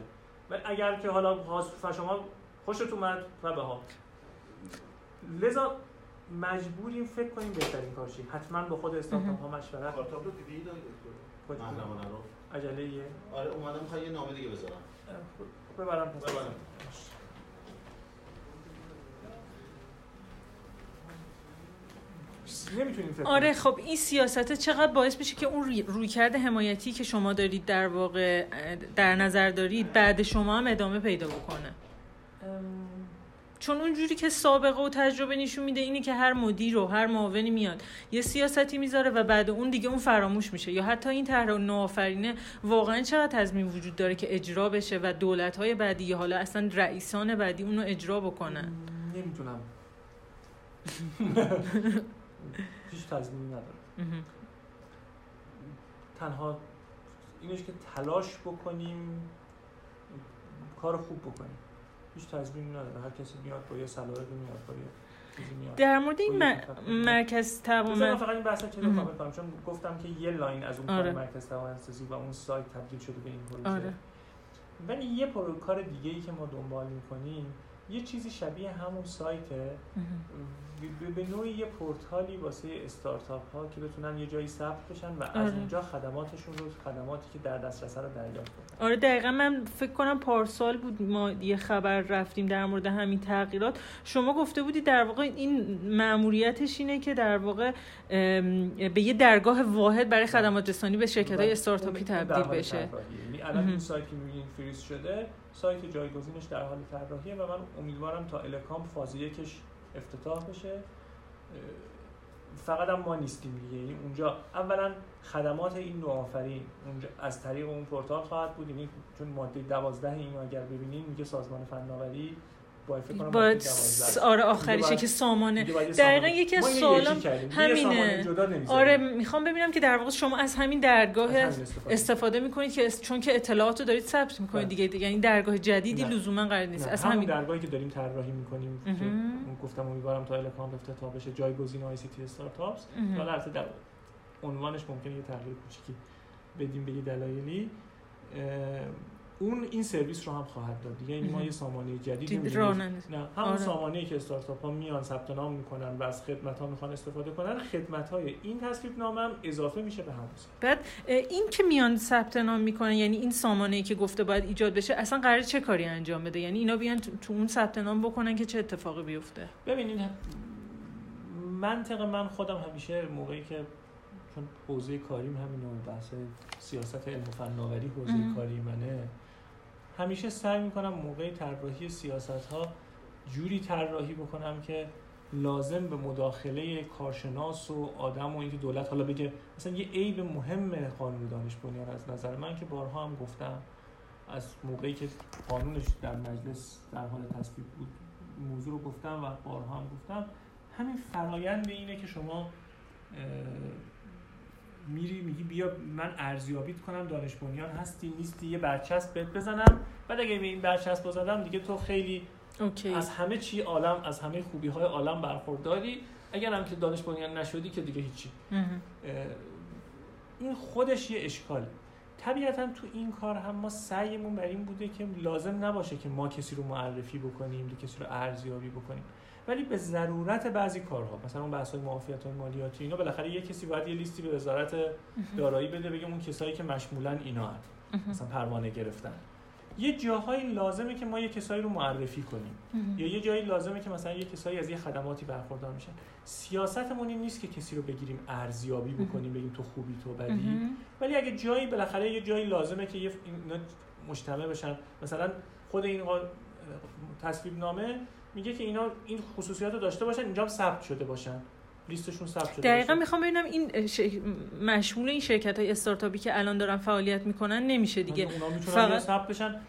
[SPEAKER 3] و اگر که حالا خواست- شما خوشت اومد و به ها لذا مجبوریم فکر کنیم بهترین کار چیه. حتما با خود استارتاپ ها مشورت.
[SPEAKER 4] کارتاب رو دیدی؟ رو
[SPEAKER 3] عجله یه
[SPEAKER 4] آره اومدم می‌خوای یه نامه دیگه بذارم.
[SPEAKER 3] ببرم. پس
[SPEAKER 4] ببرم.
[SPEAKER 3] نمی‌تونیم فکر
[SPEAKER 2] آره. خب این سیاست چقدر باعث میشه که اون روی- رویکرد حمایتی که شما دارید در واقع در نظر دارید بعد شما هم ادامه پیدا بکنه؟
[SPEAKER 3] ام،
[SPEAKER 2] چون اونجوری که سابقه و تجربه نشون میده اینه که هر مدیر و هر معاونی میاد یه سیاستی می‌ذاره و بعد اون دیگه اون فراموش میشه. یا حتی این طرح نوآفرینه واقعا چقدر تضمین وجود داره که اجرا بشه و دولت های بعدی حالا اصلا رئیسان بعدی اونو اجرا بکنن؟
[SPEAKER 3] نمی‌تونم. <laughs> هیچ تضمینی ندارم
[SPEAKER 2] مهم.
[SPEAKER 3] تنها اینش که تلاش بکنیم کار خوب بکنیم هیچ تضمینی نداره هر کسی میاد با یه صلاحیت میاد با یه
[SPEAKER 2] در مورد این. مرکز توانمند
[SPEAKER 3] فقط این بحث. کامل کنم چون گفتم که یه لاین از اون
[SPEAKER 2] آره.
[SPEAKER 3] مرکز توانسازی و اون سایت تبدیل شده به این پروژه
[SPEAKER 2] آره.
[SPEAKER 3] ولی یه پرو کار دیگه ای که ما دنبال می‌کنیم یه چیزی شبیه همون سایته
[SPEAKER 2] مهم.
[SPEAKER 3] به- نوعی یه پورتالی واسه استارتاپ ها که بتونن یه جایی ثبت بشن و از
[SPEAKER 2] آره.
[SPEAKER 3] اونجا خدماتشون رو خدماتی که در دسترس رو دریافت کنن
[SPEAKER 2] آره دقیقا من فکر کنم پارسال بود ما یه خبر رفتیم در مورد همین تغییرات شما گفته بودی در واقع این مأموریتش اینه که در واقع به یه درگاه واحد برای خدمات رسانی به شرکت های
[SPEAKER 3] و
[SPEAKER 2] استارتاپی تبدیل بشه.
[SPEAKER 3] یعنی الان. این سایت که می‌بینید فریز شده سایت جایگزینش در حال طراحیه و من امیدوارم تا الکام فاز یکش افتتاح بشه. فقط هم ما نیستیم دیگه. یعنی اونجا اولا خدمات این نوآفرین اونجا از طریق اون پورتال خواهد بود. یعنی چون ماده 12 اینو اگر ببینید میگه سازمان فناوری با 12.
[SPEAKER 2] آره آخریشه که سامانه. دقیقا یکی از سوالم همینه. آره می‌خوام ببینم که در واقع شما از همین درگاه
[SPEAKER 3] از همین استفاده.
[SPEAKER 2] استفاده می‌کنید که چون که اطلاعات رو دارید ثبت می‌کنید
[SPEAKER 3] بله.
[SPEAKER 2] دیگه. دیگه یعنی درگاه جدیدی. لزوما قرار نیست.
[SPEAKER 3] نه،
[SPEAKER 2] از همین.
[SPEAKER 3] درگاهی که داریم طراحی می‌کنیم که گفتم امیدوارم تا الکام افتتاح بشه جایگزین آی سی تی استارتاپس. حالا البته در عنوانش ممکنه یه تغییر کوچیکی بدیم به دلایلی. اون این سرویس رو هم خواهد داد دیگه یعنی ما. یه سامانه جدید.
[SPEAKER 2] راننده.
[SPEAKER 3] نه همون
[SPEAKER 2] آره.
[SPEAKER 3] سامانه که استارتاپ ها میان ثبت نام می‌کنن و از خدمت ها می‌خوان استفاده کنن خدمت های این تصویب نامه هم اضافه میشه به همون سامانه.
[SPEAKER 2] بعد این که میان ثبت نام می‌کنن یعنی این سامانه ای که گفته باید ایجاد بشه اصلا قرار چه کاری انجام بده یعنی اینا بیان تو اون ثبت نام بکنن که چه اتفاقی بیفته
[SPEAKER 3] ببینید منطق من خودم همیشه موقعی که چون حوزه کاریم همینه و بحث سیاست علم و فناوری حوزه. کاری منه همیشه سعی می‌کنم موقع طراحی سیاست ها جوری طراحی بکنم که لازم به مداخله کارشناس و آدم و اینکه دولت حالا بگه مثلا یه عیب مهم قانون دانش بنیان از نظر من که بارها هم گفتم از موقعی که قانونش در مجلس در حال تصویب بود موضوع رو گفتم و بارها هم گفتم همین فرایند اینه که شما میری میگی بیا من ارزیابیت کنم دانش بنیان هستی نیستی یه برچسب بهت بزنم. بعد اگه به این برچسب زدم دیگه تو خیلی
[SPEAKER 2] اوکی.
[SPEAKER 3] از همه چی عالم از همه خوبی های عالم برخورداری. اگر هم که دانش بنیان نشدی که دیگه هیچی. این خودش یه اشکاله. طبیعتا تو این کار هم ما سعیمون بر این بوده که لازم نباشه که ما کسی رو معرفی بکنیم یا کسی رو ارزیابی بکنیم. ولی به ضرورت بعضی کارها مثلا اون بحث های معافیت های مالیاتی اینا بالاخره یه کسی باید یه لیستی به وزارت دارایی بده بگه اون کسایی که مشمولن اینا هن. مثلا پروانه گرفتن. یه جاهایی لازمه که ما یه کسایی رو معرفی کنیم. یا یه جایی لازمه که مثلا یه کسایی از یه خدماتی برخوردار میشن. سیاستمون این نیست که کسی رو بگیریم ارزیابی بکنیم بگیم تو خوبی تو بدی. ولی اگه جایی بالاخره یه جایی لازمه که یه اینا مجتمع بشن. مثلا خود این تصویب نامه میگه که اینا این خصوصیات رو داشته باشن اینجا هم ثبت شده باشن لیستشون ثبت شده
[SPEAKER 2] دقیقا
[SPEAKER 3] باشه.
[SPEAKER 2] می‌خوام ببینم این ش... مشمول این شرکت های استارتاپی که الان دارن فعالیت می‌کنن نمیشه دیگه
[SPEAKER 3] اونا می‌تونن
[SPEAKER 2] فقط-.
[SPEAKER 3] ثبت بشن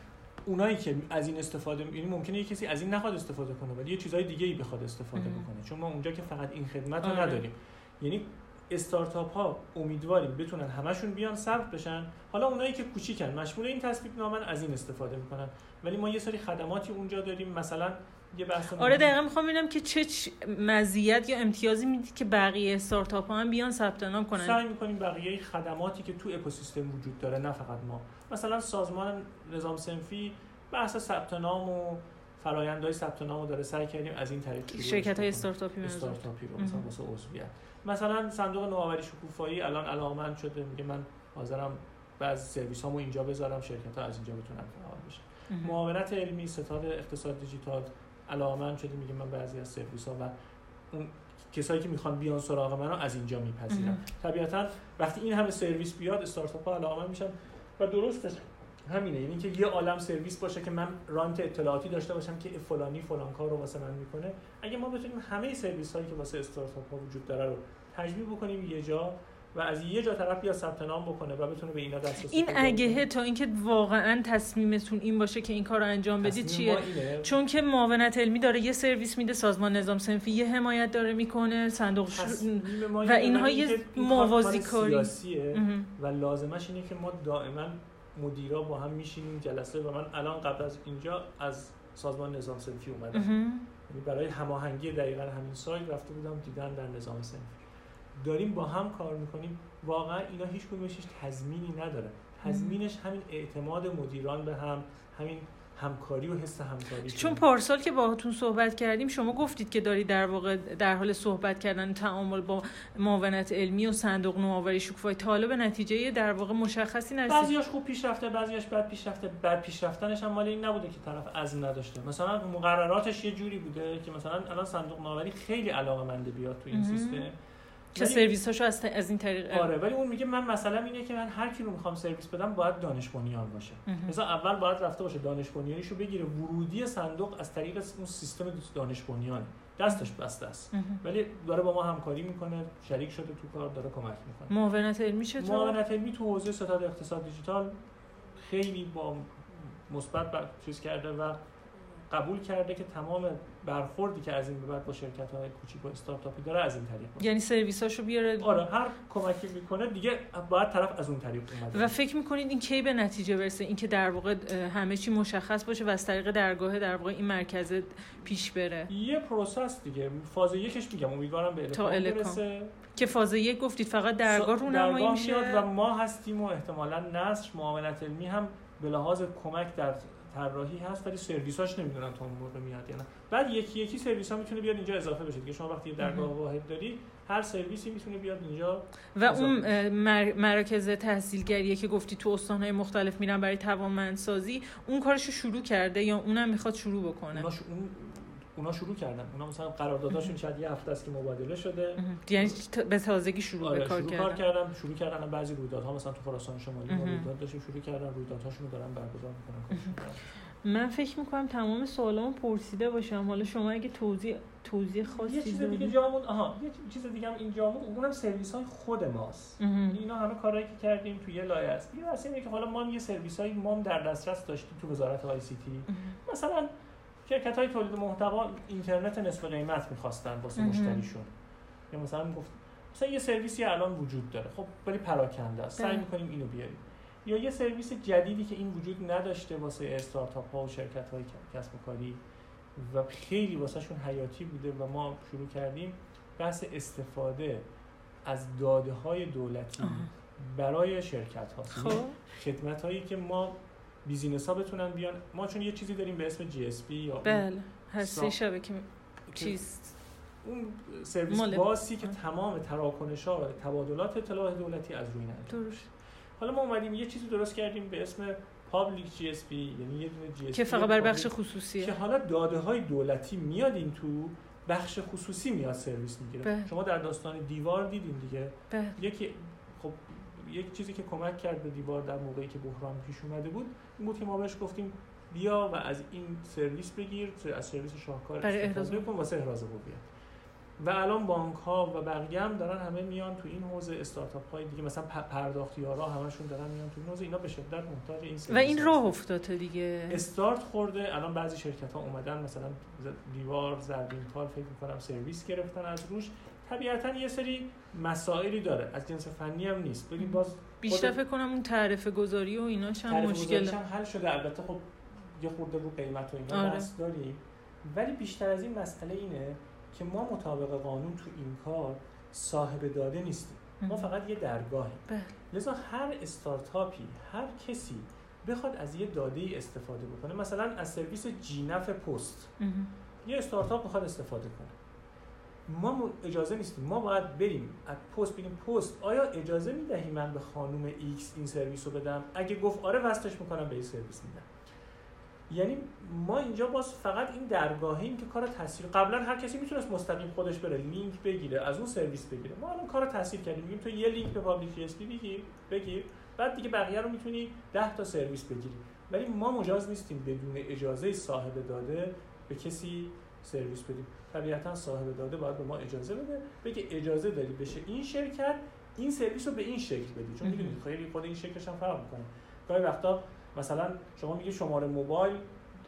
[SPEAKER 3] اونایی که از این استفاده یعنی ممکنه یه کسی از این نخواد استفاده کنه ولی یه چیزای دیگه ای بخواد استفاده. بکنه چون ما اونجا که فقط این خدمت رو
[SPEAKER 2] آره.
[SPEAKER 3] نداریم یعنی استارتاپ ها امیدواریم بتونن همشون بیان ثبت بشن حالا اونایی که کوچیکن مشمول این تصویب نامن از این استفاده می‌کنن ولی ما یه سری خدماتی اونجا داریم مثلا یه بحث
[SPEAKER 2] آره دقیقا می‌خوام ببینم که چه چ- مزیت یا امتیازی می‌دید که بقیه استارتاپ ها هم بیان ثبت نام کنن
[SPEAKER 3] سعی می‌کنیم بقیه خدماتی که تو اکوسیستم وجود داره نه فقط ما مثلا سازمان نظام سنفی بحث ثبت نام و فرآیندهای ثبت نام رو داره سعی کردیم از این طریق
[SPEAKER 2] شرکت های. استارتاپی
[SPEAKER 3] استارتاپی رو مثلا. واسه عضویت مثلا صندوق نوآوری شکوفایی الان علاقمند شده میگه من حاضرم بعض سرویس هامو اینجا بذارم شرکت ها از اینجا بتونن فعال بشن. معاونت علمی ستاد اقتصاد دیجیتال علاقمند شده میگه من بعضی از سرویس ها و اون کسایی که می‌خوان بیان سراغ منو از اینجا میپذیرم
[SPEAKER 2] مهم.
[SPEAKER 3] طبیعتا وقتی این همه سرویس بیاد استارتاپ ها علاقمند میشن و درستش همینه. یعنی که یه عالم سرویس باشه که من رانت اطلاعاتی داشته باشم که فلانی فلان کار رو واسه من می‌کنه. اگه ما بتونیم همه سرویس هایی که واسه استارتاپ ها وجود داره رو تجمیع بکنیم یه جا و از یه جا طرف بیا ثبت نام بکنه و بتونه به اینا دسترسی
[SPEAKER 2] این. اگهه تا اینکه واقعا تصمیمتون این باشه که این کار رو انجام بدید چیه. چون که معاونت علمی داره یه سرویس میده سازمان نظام صنفی یه حمایت داره می‌کنه صندوق ش...
[SPEAKER 3] تصمیم ما
[SPEAKER 2] و
[SPEAKER 3] اینه،
[SPEAKER 2] اینها یه موازی
[SPEAKER 3] کار
[SPEAKER 2] کاری.
[SPEAKER 3] و لازمش اینه که ما دائما مدیرا با هم میشینیم جلسه و من الان قبل از اینجا از سازمان نظام صنفی اومدم. یعنی برای هماهنگی دقیقا همین سایت رفته بودم دیدن در نظام صنفی داریم با هم کار می‌کنیم واقعا اینا هیچ کدومش هیچ تضمینی نداره. تضمینش همین اعتماد مدیران به هم همین همکاری و حس همکاری.
[SPEAKER 2] چون پارسال که باهاتون صحبت کردیم شما گفتید که دارید در واقع در حال صحبت کردن تعامل با معاونت علمی و صندوق نوآوری شکوفایی تا حالا به نتیجه در واقع مشخصی نرسید؟
[SPEAKER 3] بعضیاش خوب پیش رفته بعضیاش بد پیش رفته. بد پیش رفتنش هم مال این نبوده که طرف عزم نداشته. مثلا مقرراتش یه جوری بوده که مثلا الان صندوق نوآوری خیلی علاقه بیاد تو این. سیستم.
[SPEAKER 2] که سرویس هاشو از, از این طریق
[SPEAKER 3] آره ولی اون میگه من مثلا اینه که من هر کی رو می‌خوام سرویس بدم باید دانش بنیان باشه. مثلا اول باید رفته باشه دانش بنیانیشو بگیره. ورودی صندوق از طریق اون سیستم دانش بنیان دستش بسته است. ولی داره با ما همکاری می‌کنه شریک شده تو کار داره کمک می‌کنه.
[SPEAKER 2] معاونت علمی چطور؟
[SPEAKER 3] معاونت علمی تو حوزه ستاد اقتصاد دیجیتال خیلی با مثبت چیز کرده و قبول کرده که تمام برخوردی که از این به بعد با شرکت های کوچیک و استارتاپی داره از این طریق باشه.
[SPEAKER 2] یعنی سرویساشو بیاره؟
[SPEAKER 3] آره هر کمکی می‌کنه دیگه باید طرف از اون طریق اومده.
[SPEAKER 2] و فکر می‌کنید این کی به نتیجه برسه؟ اینکه در واقع همه چی مشخص باشه و از طریق درگاه در واقع این مرکز پیش بره.
[SPEAKER 3] یه process دیگه فاز یکش میگم امیدوارم
[SPEAKER 2] تا الکامپ
[SPEAKER 3] برسه.
[SPEAKER 2] که فاز یک گفتید فقط درگاه رو نمایی
[SPEAKER 3] درگاه
[SPEAKER 2] میشه
[SPEAKER 3] و ما هستیم و احتمالا نصر معاونت علمی هم به لحاظ کمک در طراحی هست ولی سرویساش نمی‌دونم تا اون موقع میاد یا نه. بعد یکی یکی سرویس ها می‌تونه بیاد اینجا اضافه بشه دیگه. شما وقتی درگاه واحد داری هر سرویسی می‌تونه بیاد اینجا
[SPEAKER 2] و اون مر- مراکز تحصیلگریه که گفتی تو استانهای مختلف میرن برای توانمندسازی اون کارشو شروع کرده یا اونم می‌خواد شروع بکنه.
[SPEAKER 3] اون... اونا شروع کردن. اونا مثلا قرارداداشون شاید یه هفته است که مبادله شده.
[SPEAKER 2] یعنی به تازگی شروع
[SPEAKER 3] آره
[SPEAKER 2] به کار
[SPEAKER 3] شروع
[SPEAKER 2] کردن.
[SPEAKER 3] کار کردن شروع کردن. بعضی رویدادها مثلا تو خراسان شمالی ما. رویداد داشتیم شروع کردن. رویدادهاشون رو دارن برگزار می‌کنن.
[SPEAKER 2] من فکر می‌کنم تمام سوالامو پرسیده باشم. حالا شما اگه توضیح توضیح خاصی
[SPEAKER 3] یه چیز دیگه؟ جامون آها یه چیز دیگه هم این جامون اونم سرویس های خود ماست. اینا همه کارهایی که کردیم توی یه لایه است. یه واسه اینه که حالا ما هم یه سرویس های ما هم در دسترس داشتیم تو وزارت آی سی تی. مثلا شرکت های تولید محتوا اینترنت نصف قیمت می‌خواستن واسه. مشتریشون یا مثلا گفت مثلا یه سرویسی الان وجود داره خب ولی پراکنده است سعی
[SPEAKER 2] بله.
[SPEAKER 3] می‌کنیم اینو بیاریم یا یه سرویس جدیدی که این وجود نداشته واسه استارتاپ ها و شرکت های کسب و کاری و خیلی واسهشون حیاتی بوده و ما شروع کردیم بحث استفاده از داده های دولتی. برای شرکت ها
[SPEAKER 2] خب
[SPEAKER 3] خدمت هایی که ما business ها بتونن بیان. ما چون یه چیزی داریم به اسم GSB یا
[SPEAKER 2] بله هسته
[SPEAKER 3] سا-
[SPEAKER 2] شبکه
[SPEAKER 3] که
[SPEAKER 2] چیز
[SPEAKER 3] اون service
[SPEAKER 2] bus
[SPEAKER 3] ی که تمام تراکنش ها و تبادلات اطلاعات دولتی از روی
[SPEAKER 2] درست.
[SPEAKER 3] حالا ما اومدیم یه چیزی درست کردیم به اسم public GSB یعنی یه دونه GSB
[SPEAKER 2] که فقط بر بخش خصوصیه.
[SPEAKER 3] که حالا داده های دولتی میاد این تو بخش خصوصی میاد سرویس می‌گیره.
[SPEAKER 2] بله.
[SPEAKER 3] شما در داستان دیوار دیدین دیگه.
[SPEAKER 2] بله.
[SPEAKER 3] یکی یک چیزی که کمک کرد به دیوار در موقعی که بحران پیش اومده بود این بود که ما بهش گفتیم بیا و از این سرویس بگیر از سرویس شاهکار استفاده کن واسه احراز هویت. و الان بانک ها و بقیه هم دارن همه میان تو این حوزه استارتاپ های دیگه مثلا پرداختیارا همشون دارن میان تو این حوزه اینا به شدت محتاج این
[SPEAKER 2] و این. راه افتاده دیگه.
[SPEAKER 3] استارت خورده الان بعضی شرکت ها اومدن مثلا دیوار زربین فکر می‌کنم سرویس گرفتن از روش. طبیعتا یه سری مسائلی داره. از جنس فنی هم نیست. ببین باز
[SPEAKER 2] بیشتر فکر کنم اون تعرفه گذاری و ایناش هم مشکل
[SPEAKER 3] هم حل شده. البته خب یه خورده رو قیمت و اینا
[SPEAKER 2] آره.
[SPEAKER 3] داریم. ولی بیشتر از این مسئله اینه که ما مطابق قانون تو این کار صاحب داده نیستیم. ما فقط یه درگاهیم.
[SPEAKER 2] بله.
[SPEAKER 3] لذا هر استارتاپی هر کسی بخواد از یه داده ای استفاده بکنه. مثلا از سرویس GNAF پست. یه استارتاپ می‌خواد استفاده کنه. ما اجازه نیستیم ما باید بریم. از پست بگیم پست آیا اجازه می‌دهی من به خانم X این سرویس رو بدم؟ اگه گفت آره وصلش می‌کنم به این سرویس میدم. یعنی ما اینجا باز فقط این درگاهیم که کار تسهیل قبلا هر کسی می‌تونست مستقیم خودش بره لینک بگیره از اون سرویس بگیره. ما الان کار تسهیل کردیم. میگیم تو یه لینک به public GSB بگیر بگیر. بعد دیگه بقیه رو می‌تونی 10 تا سرویس بگیری. ولی ما مجاز نیستیم بدون اجازه صاحب داده به کسی سرویس بدیم. طبیعتا صاحب داده باید به ما اجازه بده بگه اجازه داری به این شرکت این سرویس رو به این شکل بدی. چون. می‌دونید خیلی خود این شکلش هم فرق می‌کنه. گاهی وقتا مثلا شما میگی شماره موبایل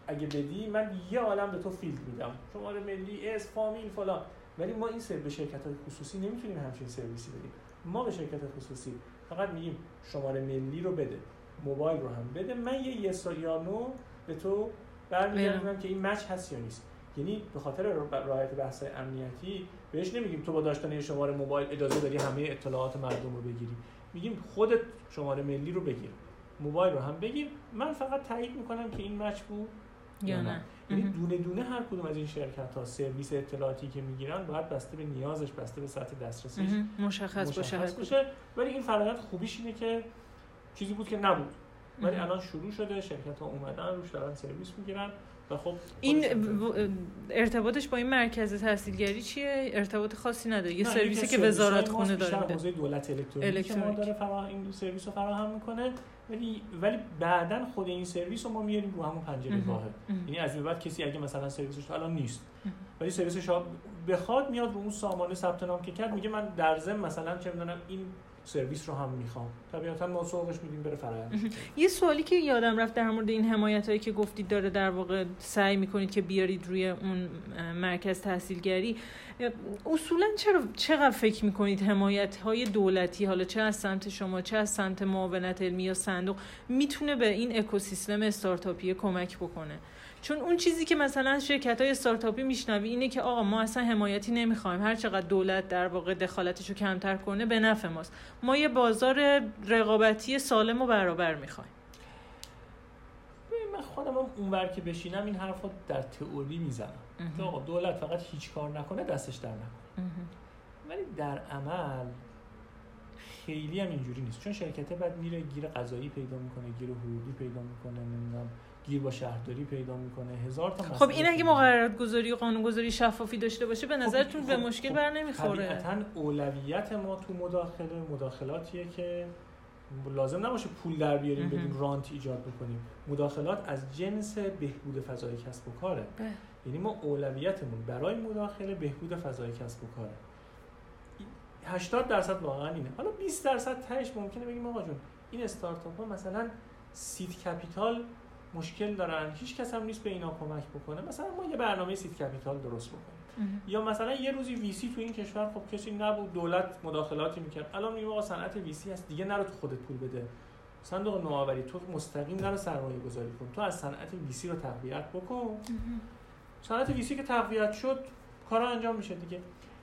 [SPEAKER 3] اگه بدی من یه عالم به تو field میدم. شماره ملی اسم فامیل فلان. ولی ما این سر به شرکت های خصوصی نمی‌تونیم همچین سرویسی بدیم. ما به شرکت خصوصی فقط میگیم شماره ملی رو بده موبایل رو هم بده. من یه yes یا no به تو برمیگردونم که این match هست یا نیست. یعنی به خاطر رعایت بحث امنیتی بهش نمیگیم تو با داشتن یه شماره موبایل اجازه داری همه اطلاعات مردم رو بگیری. میگیم خودت شماره ملی رو بگیر. موبایل رو هم بگیر. من فقط تایید می‌کنم که این مچ بود
[SPEAKER 2] یا نه.
[SPEAKER 3] یعنی. دونه دونه هر کدوم از این شرکت ها سرویس اطلاعاتی که می‌گیرن باید بسته به نیازش بسته به سطح دسترسیش.
[SPEAKER 2] مشخص
[SPEAKER 3] مشخص. باشه. ولی این فرآیند خوبیش اینه که چیزی بود که نبود. ولی. الان شروع شده. شرکت ها اومدن روش دارن سرویس می‌گیرن. و خب
[SPEAKER 2] این و- ارتباطش با این مرکز تحصیلگری چیه ارتباط خاصی نداره یه سرویسی که وزارت خونه داره
[SPEAKER 3] حوزه دولت الکترونیک ما. داره فراهم این سرویس رو فراهم می‌کنه ولی ولی بعدا خود این سرویس رو ما میاریم رو همون پنجره. واحد. یعنی از بعد کسی اگه مثلا سرویسش الان نیست. ولی سرویسش بخواد میاد رو اون سامانه ثبت نام که کرد میگه من در ضمن مثلا چه می‌دونم این سرویس رو هم می‌خوام. طبیعتا ما سوقش میدیم بره فرآیند.
[SPEAKER 2] یه سوالی که یادم رفت در مورد این حمایت هایی که گفتید داره در واقع سعی می‌کنید که بیارید روی اون مرکز تحصیلگری اصولا چرا چقدر فکر می‌کنید حمایت های دولتی حالا چه از سمت شما چه از سمت معاونت علمی یا صندوق می‌تونه به این اکوسیستم استارتاپی کمک بکنه؟ چون اون چیزی که مثلا شرکت های استارتاپی میشنوی اینه که آقا ما اصلا حمایتی نمی‌خوایم. هر چقدر دولت در واقع دخالتش رو کمتر کنه به نفع ماست. ما یه بازار رقابتی سالم و برابر می‌خوایم.
[SPEAKER 3] من خودم هم اونور که بشینم این حرف رو در تئوری می‌زنم. که آقا دولت فقط هیچ کار نکنه دستش در نکنه. ولی در عمل خیلی هم اینجوری نیست. چون شرکته بعد میره گیر قضایی پیدا می‌کنه گیر حقوقی پیدا می‌کنه نمی‌دونم گیر با شهرداری پیدا می‌کنه. هزار تا
[SPEAKER 2] خب این اگه مقررات گذاری و قانون گذاری شفافی داشته باشه به نظرتون
[SPEAKER 3] خب-
[SPEAKER 2] به
[SPEAKER 3] خب-
[SPEAKER 2] مشکل
[SPEAKER 3] خب
[SPEAKER 2] بر نمی‌خوره؟
[SPEAKER 3] طبیعتا اولویت ما تو مداخله مداخلاتیه که لازم نباشه پول در بیاریم. بدیم رانت ایجاد بکنیم مداخلات از جنس بهبود فضای کسب و کاره
[SPEAKER 2] بله.
[SPEAKER 3] یعنی ما اولویتمون برای مداخله بهبود فضای کسب و کاره 80 درصد واقعا اینه حالا 20 درصد تهش ممکنه بگیم آقا جون این استارتاپ ها مثلا seed capital مشکل دارن هیچ کس هم نیست به اینا کمک بکنه مثلا ما یه برنامه seed capital درست بکنیم. یا مثلا یه روزی VC تو این کشور خب کسی نبود دولت مداخلاتی می‌کرد. الان میگیم آقا صنعت VC هست دیگه نرو تو خودت پول بده. صندوق نوآوری تو مستقیم نرو سرمایه گذاری کن. تو از صنعت ویسی رو تقویت بکن. صنعت ویسی که تقویت شد کارا انجام میشه دیگه.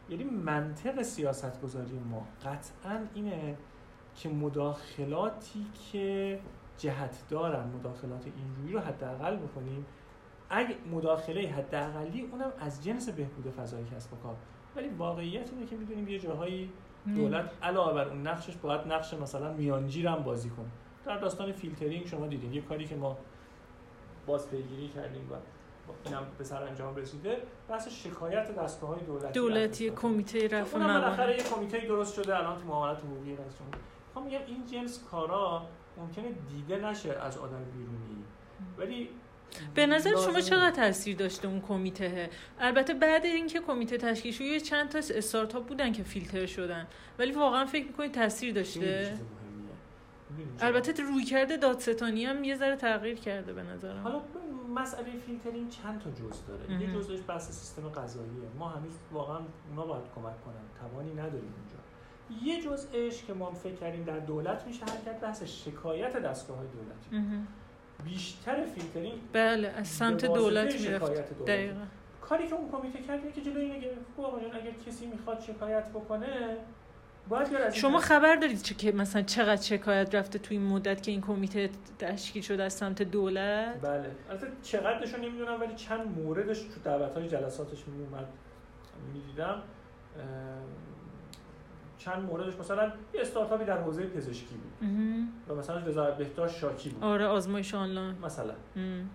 [SPEAKER 3] یعنی منطق سیاست گذاری ما قطعا اینه که مداخلاتی که جهت دارن مداخلات اینجوری رو حداقل بکنیم اگه مداخله حداقلی اونم از جنس بهبود فضای کسب و کار. ولی واقعیت اینه که می‌دونیم یه جاهایی دولت علاوه بر اون نقشش باید نقش مثلا میانجیر هم بازی کنه. در داستان فیلترینگ شما دیدین. یه کاری که ما باز پیگیری کردیم و اینم به سر انجام رسیده بحث شکایت دستگاه های دولتی
[SPEAKER 2] دولتی. کمیته رفع
[SPEAKER 3] اونم بالاخره یه کمیته درست شده الان تو معاملات حقوقی رئیس جمهور میگم این جنس کارا ممکنه دیده نشه از آدم بیرونی. ولی
[SPEAKER 2] به نظر شما. چقدر تاثیر داشته اون کمیته؟ البته بعد اینکه کمیته تشکیل شد یه چند تا استارتاپ بودن که فیلتر شدن. ولی واقعا فکر می‌کنید تاثیر داشته؟ البته روی کرده دادستانی هم یه ذره تغییر کرده به نظرم.
[SPEAKER 3] حالا مسئله فیلترینگ چند تا جزء داره؟ یه. جزءش بحث سیستم قضاییه. ما هنوز واقعا اونا باید کمک کنن. توانی نداریم اونجا یه جزءش که ما فکر کردیم در دولت میشه حل کرد بحث شکایت دستگاه های دولتی. بیشتر فیلترینگ
[SPEAKER 2] بله از سمت دولت می‌رفت. دقیقا.
[SPEAKER 3] کاری که اون کمیته کرد اینه که جلوی اینو گرفت آقا جان اگر کسی می‌خواد شکایت بکنه باید
[SPEAKER 2] شما. خبر دارید چه که مثلا چقدر شکایت رفته توی این مدت که این کمیته تشکیل شده از سمت دولت؟
[SPEAKER 3] بله. البته چقدرش رو نمی‌دونم ولی چند موردش تو دعوت های جلساتش میومد می‌دیدم. چند موردش مثلا یه استارتاپی در حوزه پزشکی بود. و مثلا وزارت بهداشت شاکی بود
[SPEAKER 2] آره آزمایش آنلاین
[SPEAKER 3] مثلا
[SPEAKER 2] مم.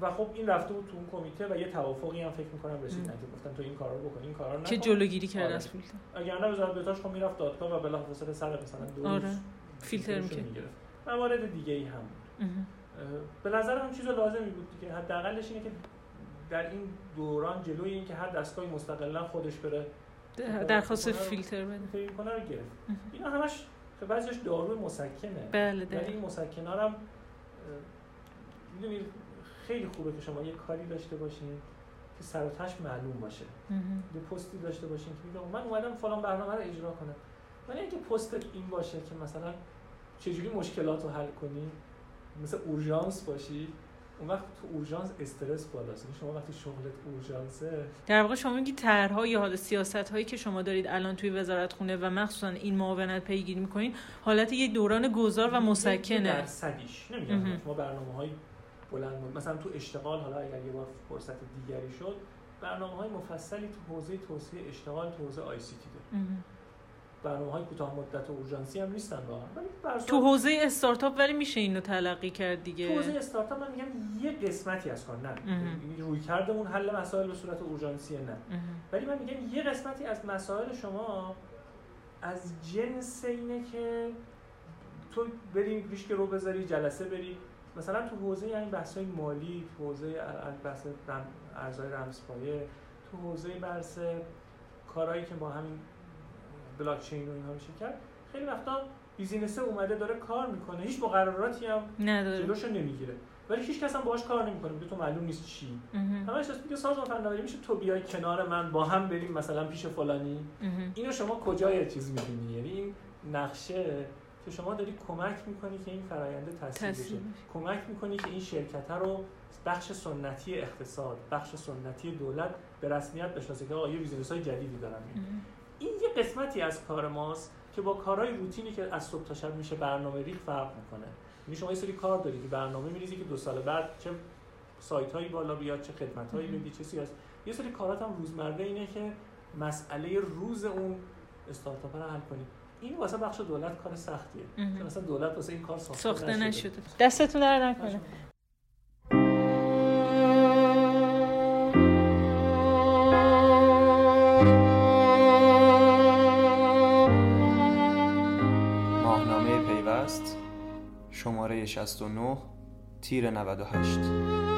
[SPEAKER 3] و خب این رفته بود تو اون کمیته و یه توافقی هم فکر می‌کنم رسید
[SPEAKER 2] م.
[SPEAKER 3] که گفتن تو این کارا رو بکن این کارا رو
[SPEAKER 2] که
[SPEAKER 3] نکن.
[SPEAKER 2] جلوگیری کرد
[SPEAKER 3] آره.
[SPEAKER 2] از فیلتر
[SPEAKER 3] اگر نه وزارت بهداشت خب می‌رفت دادگاه و بلافاصله سر مثلا دو
[SPEAKER 2] آره. فیلتر.
[SPEAKER 3] می‌گرفت. موارد دیگه ای هم بود. به نظر اون چیز لازمی بود دیگه حداقلش اینه که در این دوران جلوی این که هر دستگاهی مستقلا خودش بره
[SPEAKER 2] درخواست
[SPEAKER 3] خب،
[SPEAKER 2] فیلتر بده.
[SPEAKER 3] فکر کنه رو گرفت. اینا همش که بعضیش دارو مسکنه.
[SPEAKER 2] بله
[SPEAKER 3] ولی این مسکن ها هم می‌دونید خیلی خوبه که شما یه کاری داشته باشین که سر و تش معلوم باشه. یه پستی داشته باشین که میگه من اومدم فلان برنامه رو اجرا کنم. ولی اگه پستت این باشه که مثلا چجوری مشکلات رو حل کنی مثل اورژانس باشی. اون وقت تو اورژانس استرس بالاست یعنی شما وقتی شغلت اورژانسه
[SPEAKER 2] در واقع شما میگید طرح‌ها یا حالا سیاست هایی که شما دارید الان توی وزارت خونه و مخصوصا این معاونت پیگیری می‌کنین حالت یک دوران گذار و
[SPEAKER 3] یه
[SPEAKER 2] مسکنه
[SPEAKER 3] درصدیش نمیگم. شما برنامه های بلند. مثلا تو اشتغال حالا اگر یه بار فرصت دیگری شد برنامه های مفصلی تو حوزه توسعه اشتغال تو حوزه آی سی تی داره. برنامه های کوتاه مدت و اورژانسی هم نیستن واقعا
[SPEAKER 2] تو حوزه استارتاپ ولی میشه اینو تلقی کرد
[SPEAKER 3] تو
[SPEAKER 2] دیگه
[SPEAKER 3] حوزه استارتاپ من میگم یه قسمتی از کار نه. یعنی روی کردمون حل مسائل به صورت اورژانسی نه. ولی من میگم یه قسمتی از مسائل شما از جنس اینه که تو بری ریش گرو بذاری جلسه بری. مثلا تو حوزه این بحث های مالی تو حوزه بحث رم- ارزهای رمزپایه تو حوزه بحث کارهایی که با همین بلاک چین و اینها میشه کرد. خیلی وقتا business اومده داره کار می‌کنه. هیچ مقرراتی هم جلوشو نمی‌گیره. ولی هیچ کس هم باهاش کار نمی‌کنه. میگه تو معلوم نیست چی. همش هست میگه سازمان فناوری میشه تو بیای کنار من با هم بریم مثلا پیش فلانی. اینو شما کجای چیز می‌بینی؟ یعنی این نقشه که شما داری کمک می‌کنی که این فراینده تاثیر بشه.
[SPEAKER 2] تصویر
[SPEAKER 3] کمک می‌کنی که این شرکت رو بخش سنتی اقتصاد بخش سنتی دولت به رسمیت بشناسه که آقا یه بیزینس های جدیدی دارن. این یه قسمتی از کار ماست که با کارهای روتینی که از صبح تا شب میشه برنامه ریخت فرق می‌کنه. یعنی شما یه سری کار داری که برنامه میریزی که دو سال بعد چه سایت هایی بالا بیاد چه خدمت هایی. بدی چه سیاست یه سری کارات هم روزمره اینه که مسئله روز اون استارتاپ رو حل کنی. این واسه بخش دولت کار سختیه. چون اصلا دولت واسه این کار ساخته,
[SPEAKER 2] ساخته نشده. دستتون در نکنه.
[SPEAKER 1] شماره 69 تیر 98